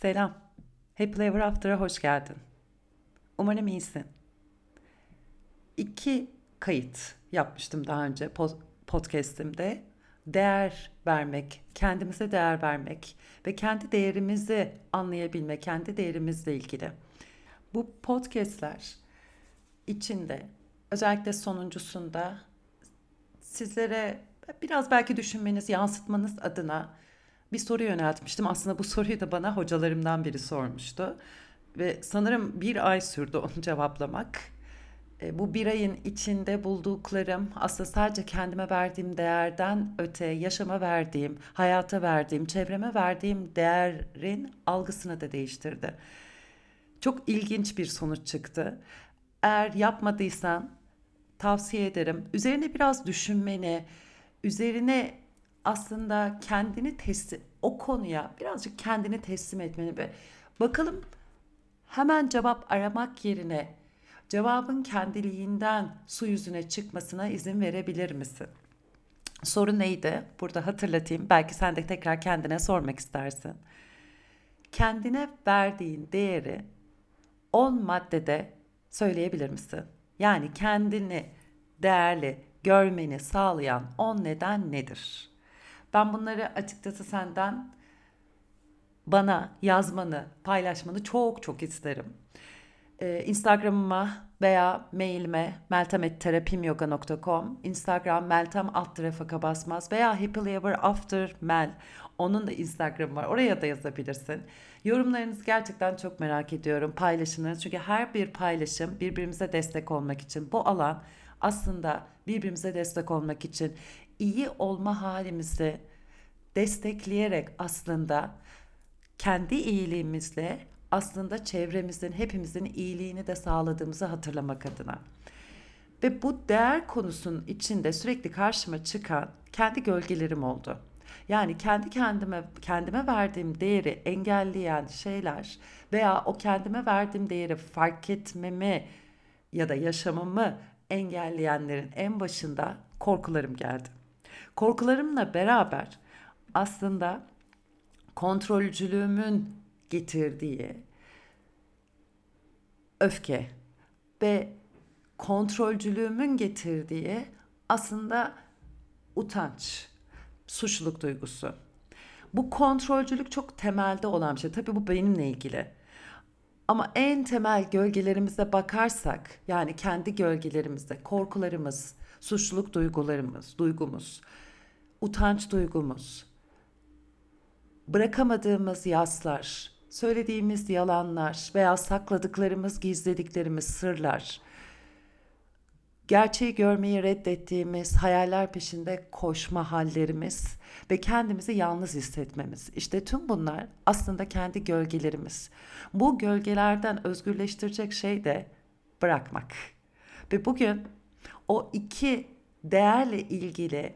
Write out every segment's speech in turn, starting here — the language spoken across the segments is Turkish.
Selam. Happy Ever After'a hoş geldin. Umarım iyisin. İki kayıt yapmıştım daha önce podcast'imde. Değer vermek, kendimize değer vermek ve kendi değerimizi anlayabilmek, kendi değerimizle ilgili. Bu podcast'ler içinde özellikle sonuncusunda sizlere biraz belki düşünmeniz, yansıtmanız adına bir soru yöneltmiştim. Aslında bu soruyu da bana hocalarımdan biri sormuştu. Ve sanırım bir ay sürdü onu cevaplamak. E, bu bir ayın içinde bulduklarım aslında sadece kendime verdiğim değerden öte yaşama verdiğim, hayata verdiğim, çevreme verdiğim değerin algısını da değiştirdi. Çok ilginç bir sonuç çıktı. Eğer yapmadıysan tavsiye ederim. Üzerine biraz düşünmeni, üzerine aslında kendini teslim o konuya birazcık kendini teslim etmeni ve bakalım hemen cevap aramak yerine cevabın kendiliğinden su yüzüne çıkmasına izin verebilir misin? Soru neydi? Burada hatırlatayım. Belki sen de tekrar kendine sormak istersin. Kendine verdiğin değeri 10 maddede söyleyebilir misin? Yani kendini değerli görmeni sağlayan 10 neden nedir? Ben bunları açıkçası senden bana yazmanı, paylaşmanı çok çok isterim. Ee, Instagram'ıma veya mailime meltemetterapimyoga.com Instagram meltem alt tarafa basmaz veya happily ever after mel onun da Instagram var oraya da yazabilirsin. Yorumlarınızı gerçekten çok merak ediyorum paylaşınız çünkü her bir paylaşım birbirimize destek olmak için bu alan aslında birbirimize destek olmak için iyi olma halimizi destekleyerek aslında kendi iyiliğimizle aslında çevremizin hepimizin iyiliğini de sağladığımızı hatırlamak adına. Ve bu değer konusunun içinde sürekli karşıma çıkan kendi gölgelerim oldu. Yani kendi kendime kendime verdiğim değeri engelleyen şeyler veya o kendime verdiğim değeri fark etmemi ya da yaşamamı engelleyenlerin en başında korkularım geldi. Korkularımla beraber aslında kontrolcülüğümün getirdiği öfke ve kontrolcülüğümün getirdiği aslında utanç, suçluluk duygusu. Bu kontrolcülük çok temelde olan bir şey. Tabii bu benimle ilgili. Ama en temel gölgelerimize bakarsak, yani kendi gölgelerimizde korkularımız, suçluluk duygularımız, duygumuz, utanç duygumuz, bırakamadığımız yaslar, söylediğimiz yalanlar veya sakladıklarımız, gizlediklerimiz sırlar, gerçeği görmeyi reddettiğimiz hayaller peşinde koşma hallerimiz ve kendimizi yalnız hissetmemiz. İşte tüm bunlar aslında kendi gölgelerimiz. Bu gölgelerden özgürleştirecek şey de bırakmak. Ve bugün o iki değerle ilgili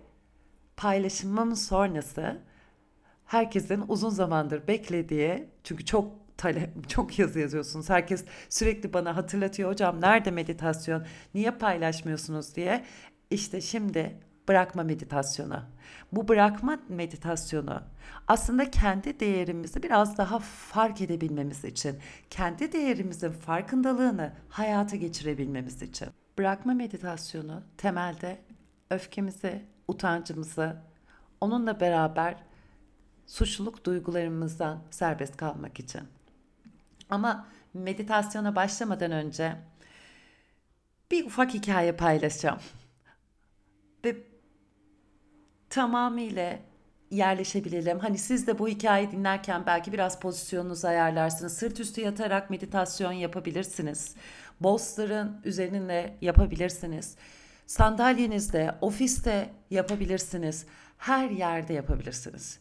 paylaşımım sonrası herkesin uzun zamandır beklediği çünkü çok talep, çok yazı yazıyorsunuz. Herkes sürekli bana hatırlatıyor hocam nerede meditasyon, niye paylaşmıyorsunuz diye. İşte şimdi bırakma meditasyonu. Bu bırakma meditasyonu aslında kendi değerimizi biraz daha fark edebilmemiz için, kendi değerimizin farkındalığını hayata geçirebilmemiz için. Bırakma meditasyonu temelde öfkemizi, utancımızı, onunla beraber suçluluk duygularımızdan serbest kalmak için. Ama meditasyona başlamadan önce bir ufak hikaye paylaşacağım. Ve tamamıyla yerleşebilelim. Hani siz de bu hikayeyi dinlerken belki biraz pozisyonunuzu ayarlarsınız. Sırt üstü yatarak meditasyon yapabilirsiniz. Bolster'ın üzerinde yapabilirsiniz. Sandalyenizde, ofiste yapabilirsiniz. Her yerde yapabilirsiniz.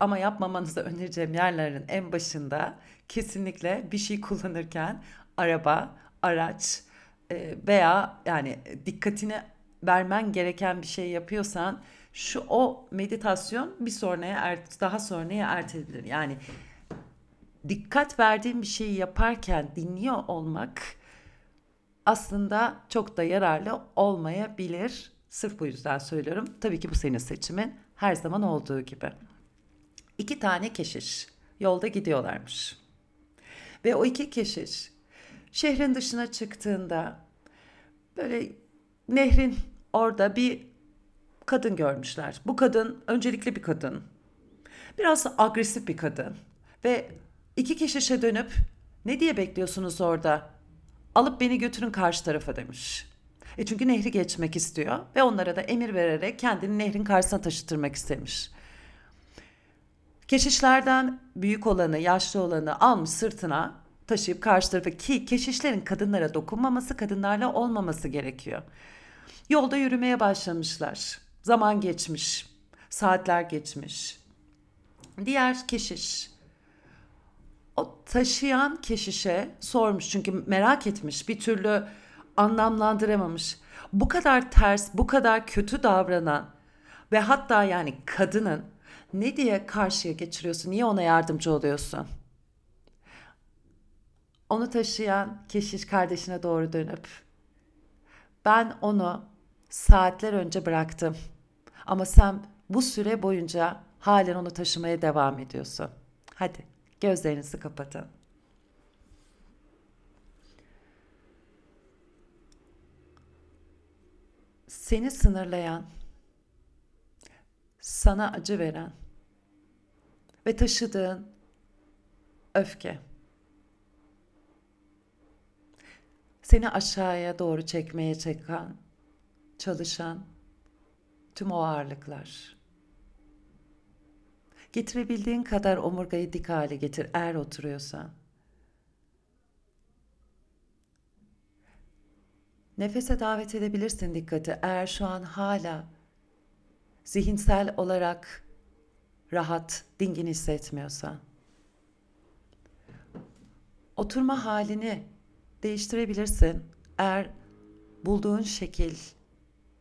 Ama yapmamanızı önereceğim yerlerin en başında kesinlikle bir şey kullanırken araba, araç e, veya yani dikkatini vermen gereken bir şey yapıyorsan şu o meditasyon bir sonraya ert daha sonraya erteledir. Yani dikkat verdiğin bir şeyi yaparken dinliyor olmak aslında çok da yararlı olmayabilir. Sırf bu yüzden söylüyorum. Tabii ki bu senin seçimin her zaman olduğu gibi. İki tane keşiş yolda gidiyorlarmış. Ve o iki keşiş şehrin dışına çıktığında böyle nehrin orada bir kadın görmüşler. Bu kadın öncelikli bir kadın. Biraz agresif bir kadın. Ve iki keşişe dönüp ne diye bekliyorsunuz orada? Alıp beni götürün karşı tarafa demiş. E çünkü nehri geçmek istiyor ve onlara da emir vererek kendini nehrin karşısına taşıtırmak istemiş. Keşişlerden büyük olanı, yaşlı olanı almış sırtına taşıyıp karşı tarafa ki keşişlerin kadınlara dokunmaması, kadınlarla olmaması gerekiyor. Yolda yürümeye başlamışlar. Zaman geçmiş, saatler geçmiş. Diğer keşiş o taşıyan keşişe sormuş çünkü merak etmiş bir türlü anlamlandıramamış. Bu kadar ters, bu kadar kötü davranan ve hatta yani kadının ne diye karşıya geçiriyorsun? Niye ona yardımcı oluyorsun? Onu taşıyan keşiş kardeşine doğru dönüp ben onu saatler önce bıraktım. Ama sen bu süre boyunca halen onu taşımaya devam ediyorsun. Hadi gözlerinizi kapatın. Seni sınırlayan, sana acı veren ve taşıdığın öfke. Seni aşağıya doğru çekmeye çeken, çalışan tüm o ağırlıklar. Getirebildiğin kadar omurgayı dik hale getir eğer oturuyorsan. Nefese davet edebilirsin dikkati eğer şu an hala zihinsel olarak rahat, dingin hissetmiyorsan. Oturma halini değiştirebilirsin eğer bulduğun şekil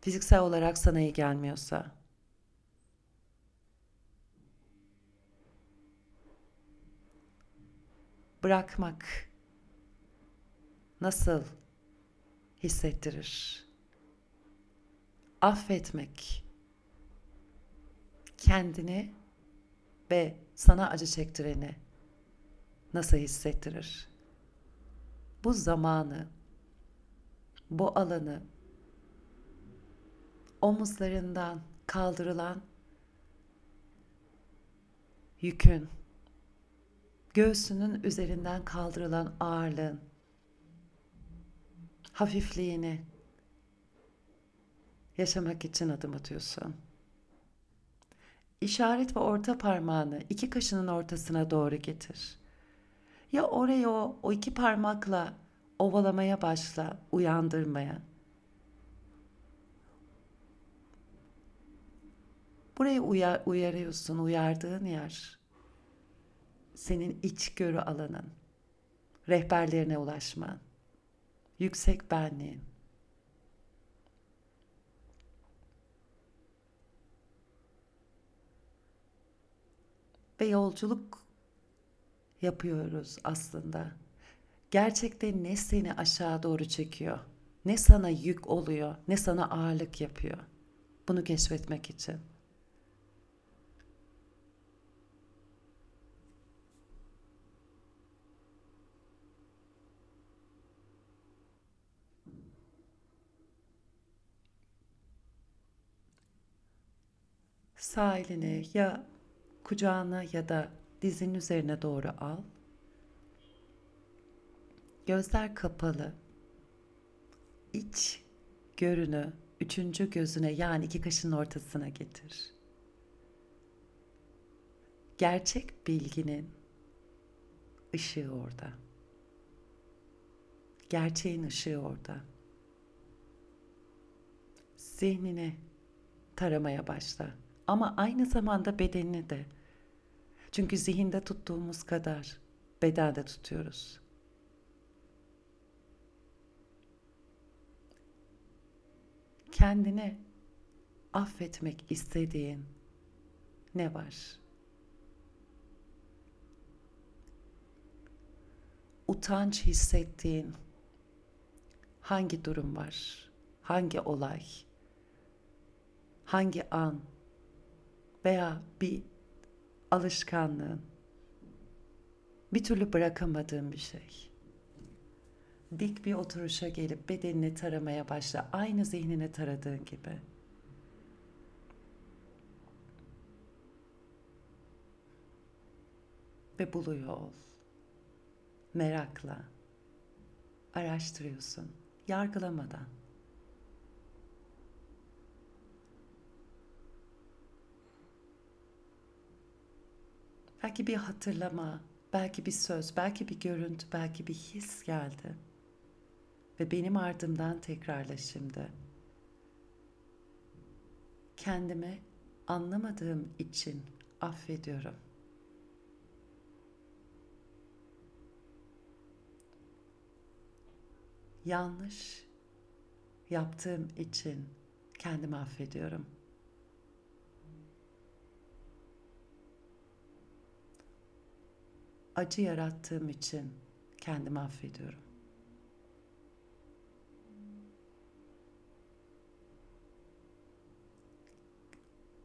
fiziksel olarak sana iyi gelmiyorsa. Bırakmak nasıl hissettirir? Affetmek kendini ve sana acı çektireni nasıl hissettirir? Bu zamanı, bu alanı omuzlarından kaldırılan yükün, göğsünün üzerinden kaldırılan ağırlığın, hafifliğini yaşamak için adım atıyorsun. İşaret ve orta parmağını iki kaşının ortasına doğru getir. Ya oraya o, o iki parmakla ovalamaya başla, uyandırmaya. Burayı uyar, uyarıyorsun, uyardığın yer. Senin içgörü alanın, rehberlerine ulaşman, yüksek benliğin. Ve yolculuk yapıyoruz aslında. Gerçekte ne seni aşağı doğru çekiyor, ne sana yük oluyor, ne sana ağırlık yapıyor. Bunu keşfetmek için. Sağ elini ya kucağına ya da dizinin üzerine doğru al. Gözler kapalı. İç görünü üçüncü gözüne yani iki kaşın ortasına getir. Gerçek bilginin ışığı orada. Gerçeğin ışığı orada. Zihnini taramaya başla. Ama aynı zamanda bedenini de. Çünkü zihinde tuttuğumuz kadar bedende tutuyoruz. Kendini affetmek istediğin ne var? Utanç hissettiğin hangi durum var? Hangi olay? Hangi an? Veya bir alışkanlığın Bir türlü bırakamadığım bir şey. Dik bir oturuşa gelip bedenini taramaya başla. Aynı zihnini taradığın gibi. Ve buluyor ol. Merakla. Araştırıyorsun. Yargılamadan. Belki bir hatırlama, belki bir söz, belki bir görüntü, belki bir his geldi. Ve benim ardımdan tekrarla şimdi. Kendimi anlamadığım için affediyorum. Yanlış yaptığım için kendimi affediyorum. Acı yarattığım için kendimi affediyorum.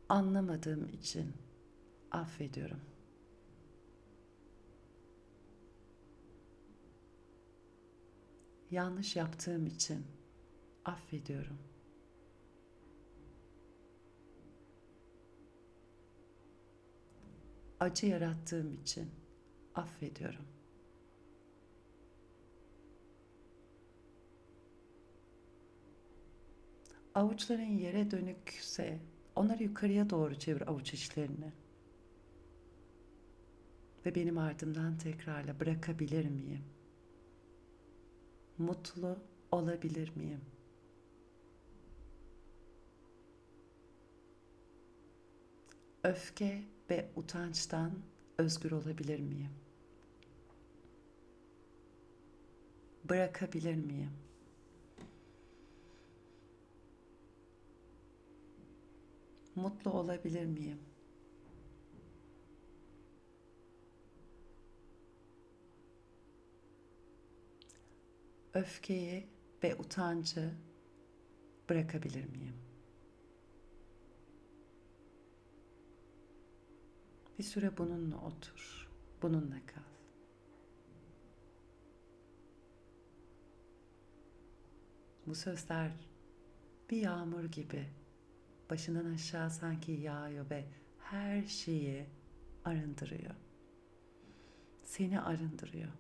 Anlamadığım için affediyorum. Yanlış yaptığım için affediyorum. Acı yarattığım için affediyorum. Avuçların yere dönükse onları yukarıya doğru çevir avuç içlerini. Ve benim ardımdan tekrarla bırakabilir miyim? Mutlu olabilir miyim? Öfke ve utançtan özgür olabilir miyim? Bırakabilir miyim? Mutlu olabilir miyim? Öfkeyi ve utancı bırakabilir miyim? Bir süre bununla otur, bununla kal. Bu sözler bir yağmur gibi başından aşağı sanki yağıyor ve her şeyi arındırıyor. Seni arındırıyor.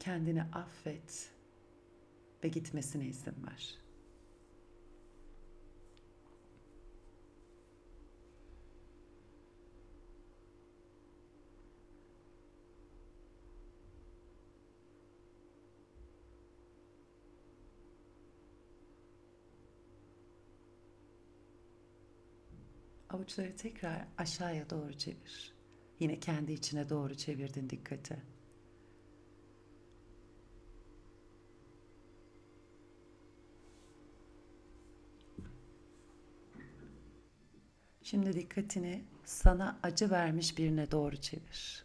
Kendini affet ve gitmesine izin ver. Avuçları tekrar aşağıya doğru çevir. Yine kendi içine doğru çevirdin dikkati. Şimdi dikkatini sana acı vermiş birine doğru çevir.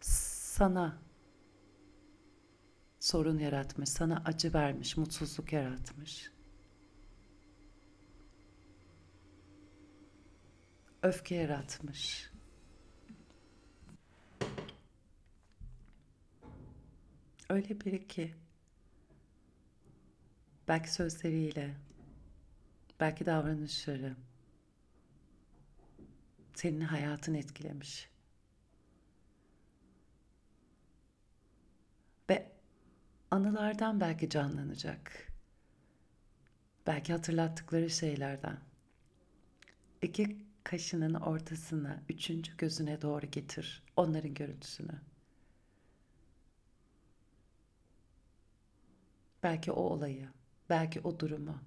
Sana sorun yaratmış, sana acı vermiş, mutsuzluk yaratmış. Öfke yaratmış. Öyle biri ki belki sözleriyle, belki davranışları senin hayatını etkilemiş. Ve anılardan belki canlanacak. Belki hatırlattıkları şeylerden. İki kaşının ortasına, üçüncü gözüne doğru getir onların görüntüsünü. Belki o olayı, belki o durumu.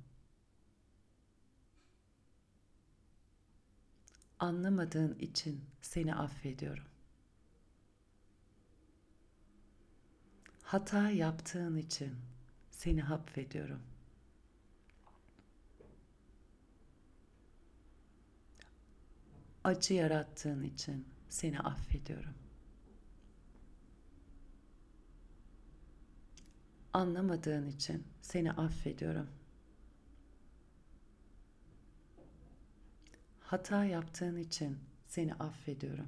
Anlamadığın için seni affediyorum. Hata yaptığın için seni affediyorum. Acı yarattığın için seni affediyorum. Anlamadığın için seni affediyorum. Hata yaptığın için seni affediyorum.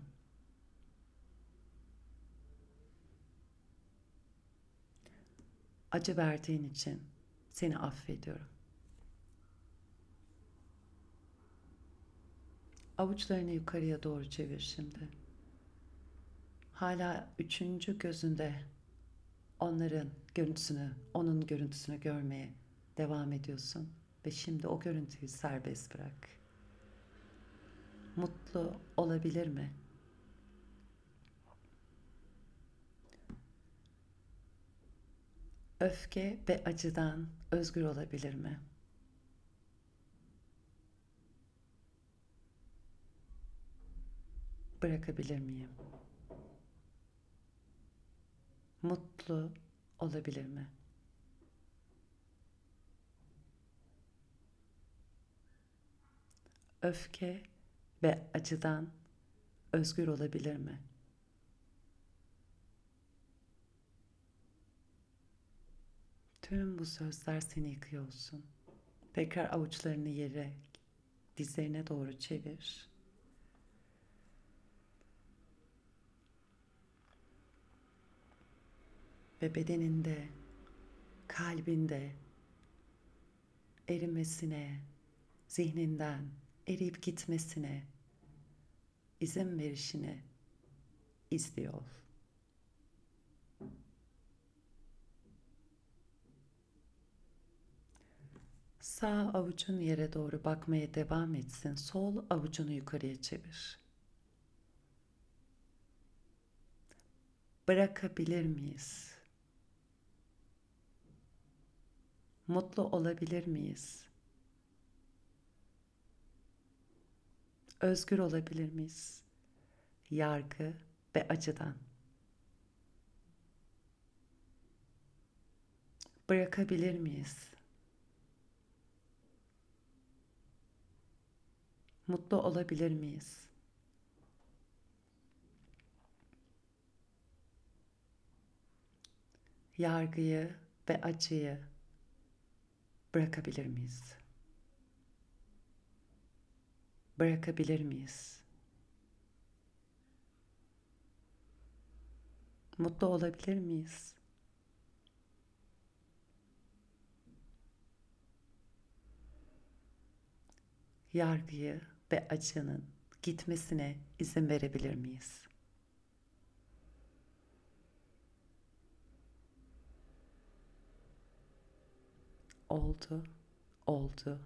Acı verdiğin için seni affediyorum. Avuçlarını yukarıya doğru çevir şimdi. Hala üçüncü gözünde onların görüntüsünü, onun görüntüsünü görmeye devam ediyorsun. Ve şimdi o görüntüyü serbest bırak. Mutlu olabilir mi? Öfke ve acıdan özgür olabilir mi? Bırakabilir miyim? Mutlu olabilir mi? Öfke ve acıdan özgür olabilir mi? Tüm bu sözler seni yıkıyor olsun. Tekrar avuçlarını yere, dizlerine doğru çevir. Ve bedeninde, kalbinde erimesine, zihninden eriyip gitmesine, izin verişini izliyor. Sağ avucun yere doğru bakmaya devam etsin. Sol avucunu yukarıya çevir. Bırakabilir miyiz? Mutlu olabilir miyiz? Özgür olabilir miyiz? Yargı ve acıdan. Bırakabilir miyiz? Mutlu olabilir miyiz? Yargıyı ve acıyı bırakabilir miyiz? Bırakabilir miyiz? Mutlu olabilir miyiz? Yargıyı ve acının gitmesine izin verebilir miyiz? Oldu, oldu,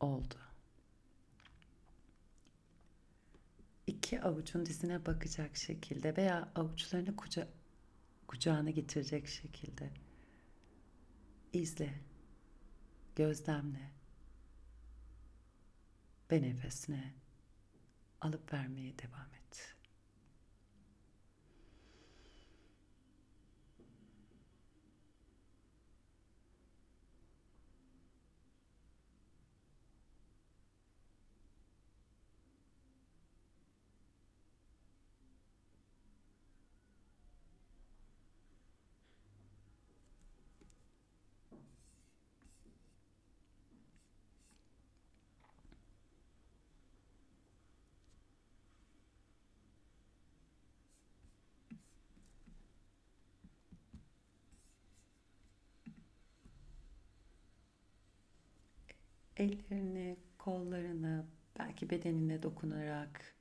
oldu. İki avucun dizine bakacak şekilde veya avuçlarını kuca kucağına getirecek şekilde izle, gözlemle ve nefesine alıp vermeye devam et. Ellerini, kollarını, belki bedenine dokunarak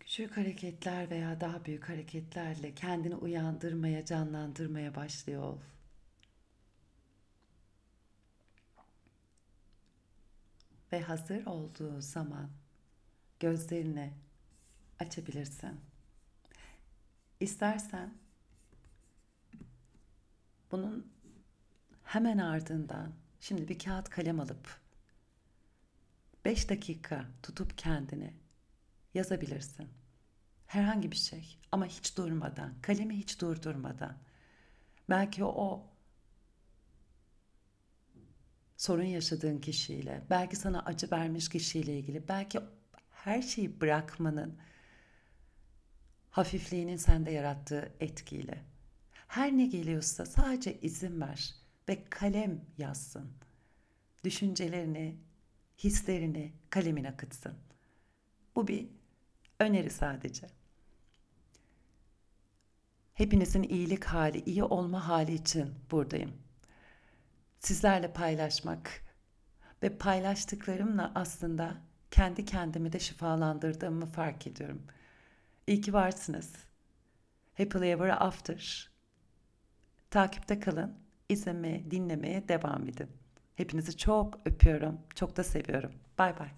küçük hareketler veya daha büyük hareketlerle kendini uyandırmaya, canlandırmaya başlıyor ol. Ve hazır olduğu zaman gözlerini açabilirsin. İstersen bunun hemen ardından Şimdi bir kağıt kalem alıp 5 dakika tutup kendini yazabilirsin. Herhangi bir şey ama hiç durmadan, kalemi hiç durdurmadan. Belki o sorun yaşadığın kişiyle, belki sana acı vermiş kişiyle ilgili, belki her şeyi bırakmanın hafifliğinin sende yarattığı etkiyle. Her ne geliyorsa sadece izin ver ve kalem yazsın. Düşüncelerini, hislerini kalemine akıtsın. Bu bir öneri sadece. Hepinizin iyilik hali, iyi olma hali için buradayım. Sizlerle paylaşmak ve paylaştıklarımla aslında kendi kendimi de şifalandırdığımı fark ediyorum. İyi ki varsınız. Happily Ever After. Takipte kalın, izlemeye, dinlemeye devam edin. Hepinizi çok öpüyorum, çok da seviyorum. Bay bay.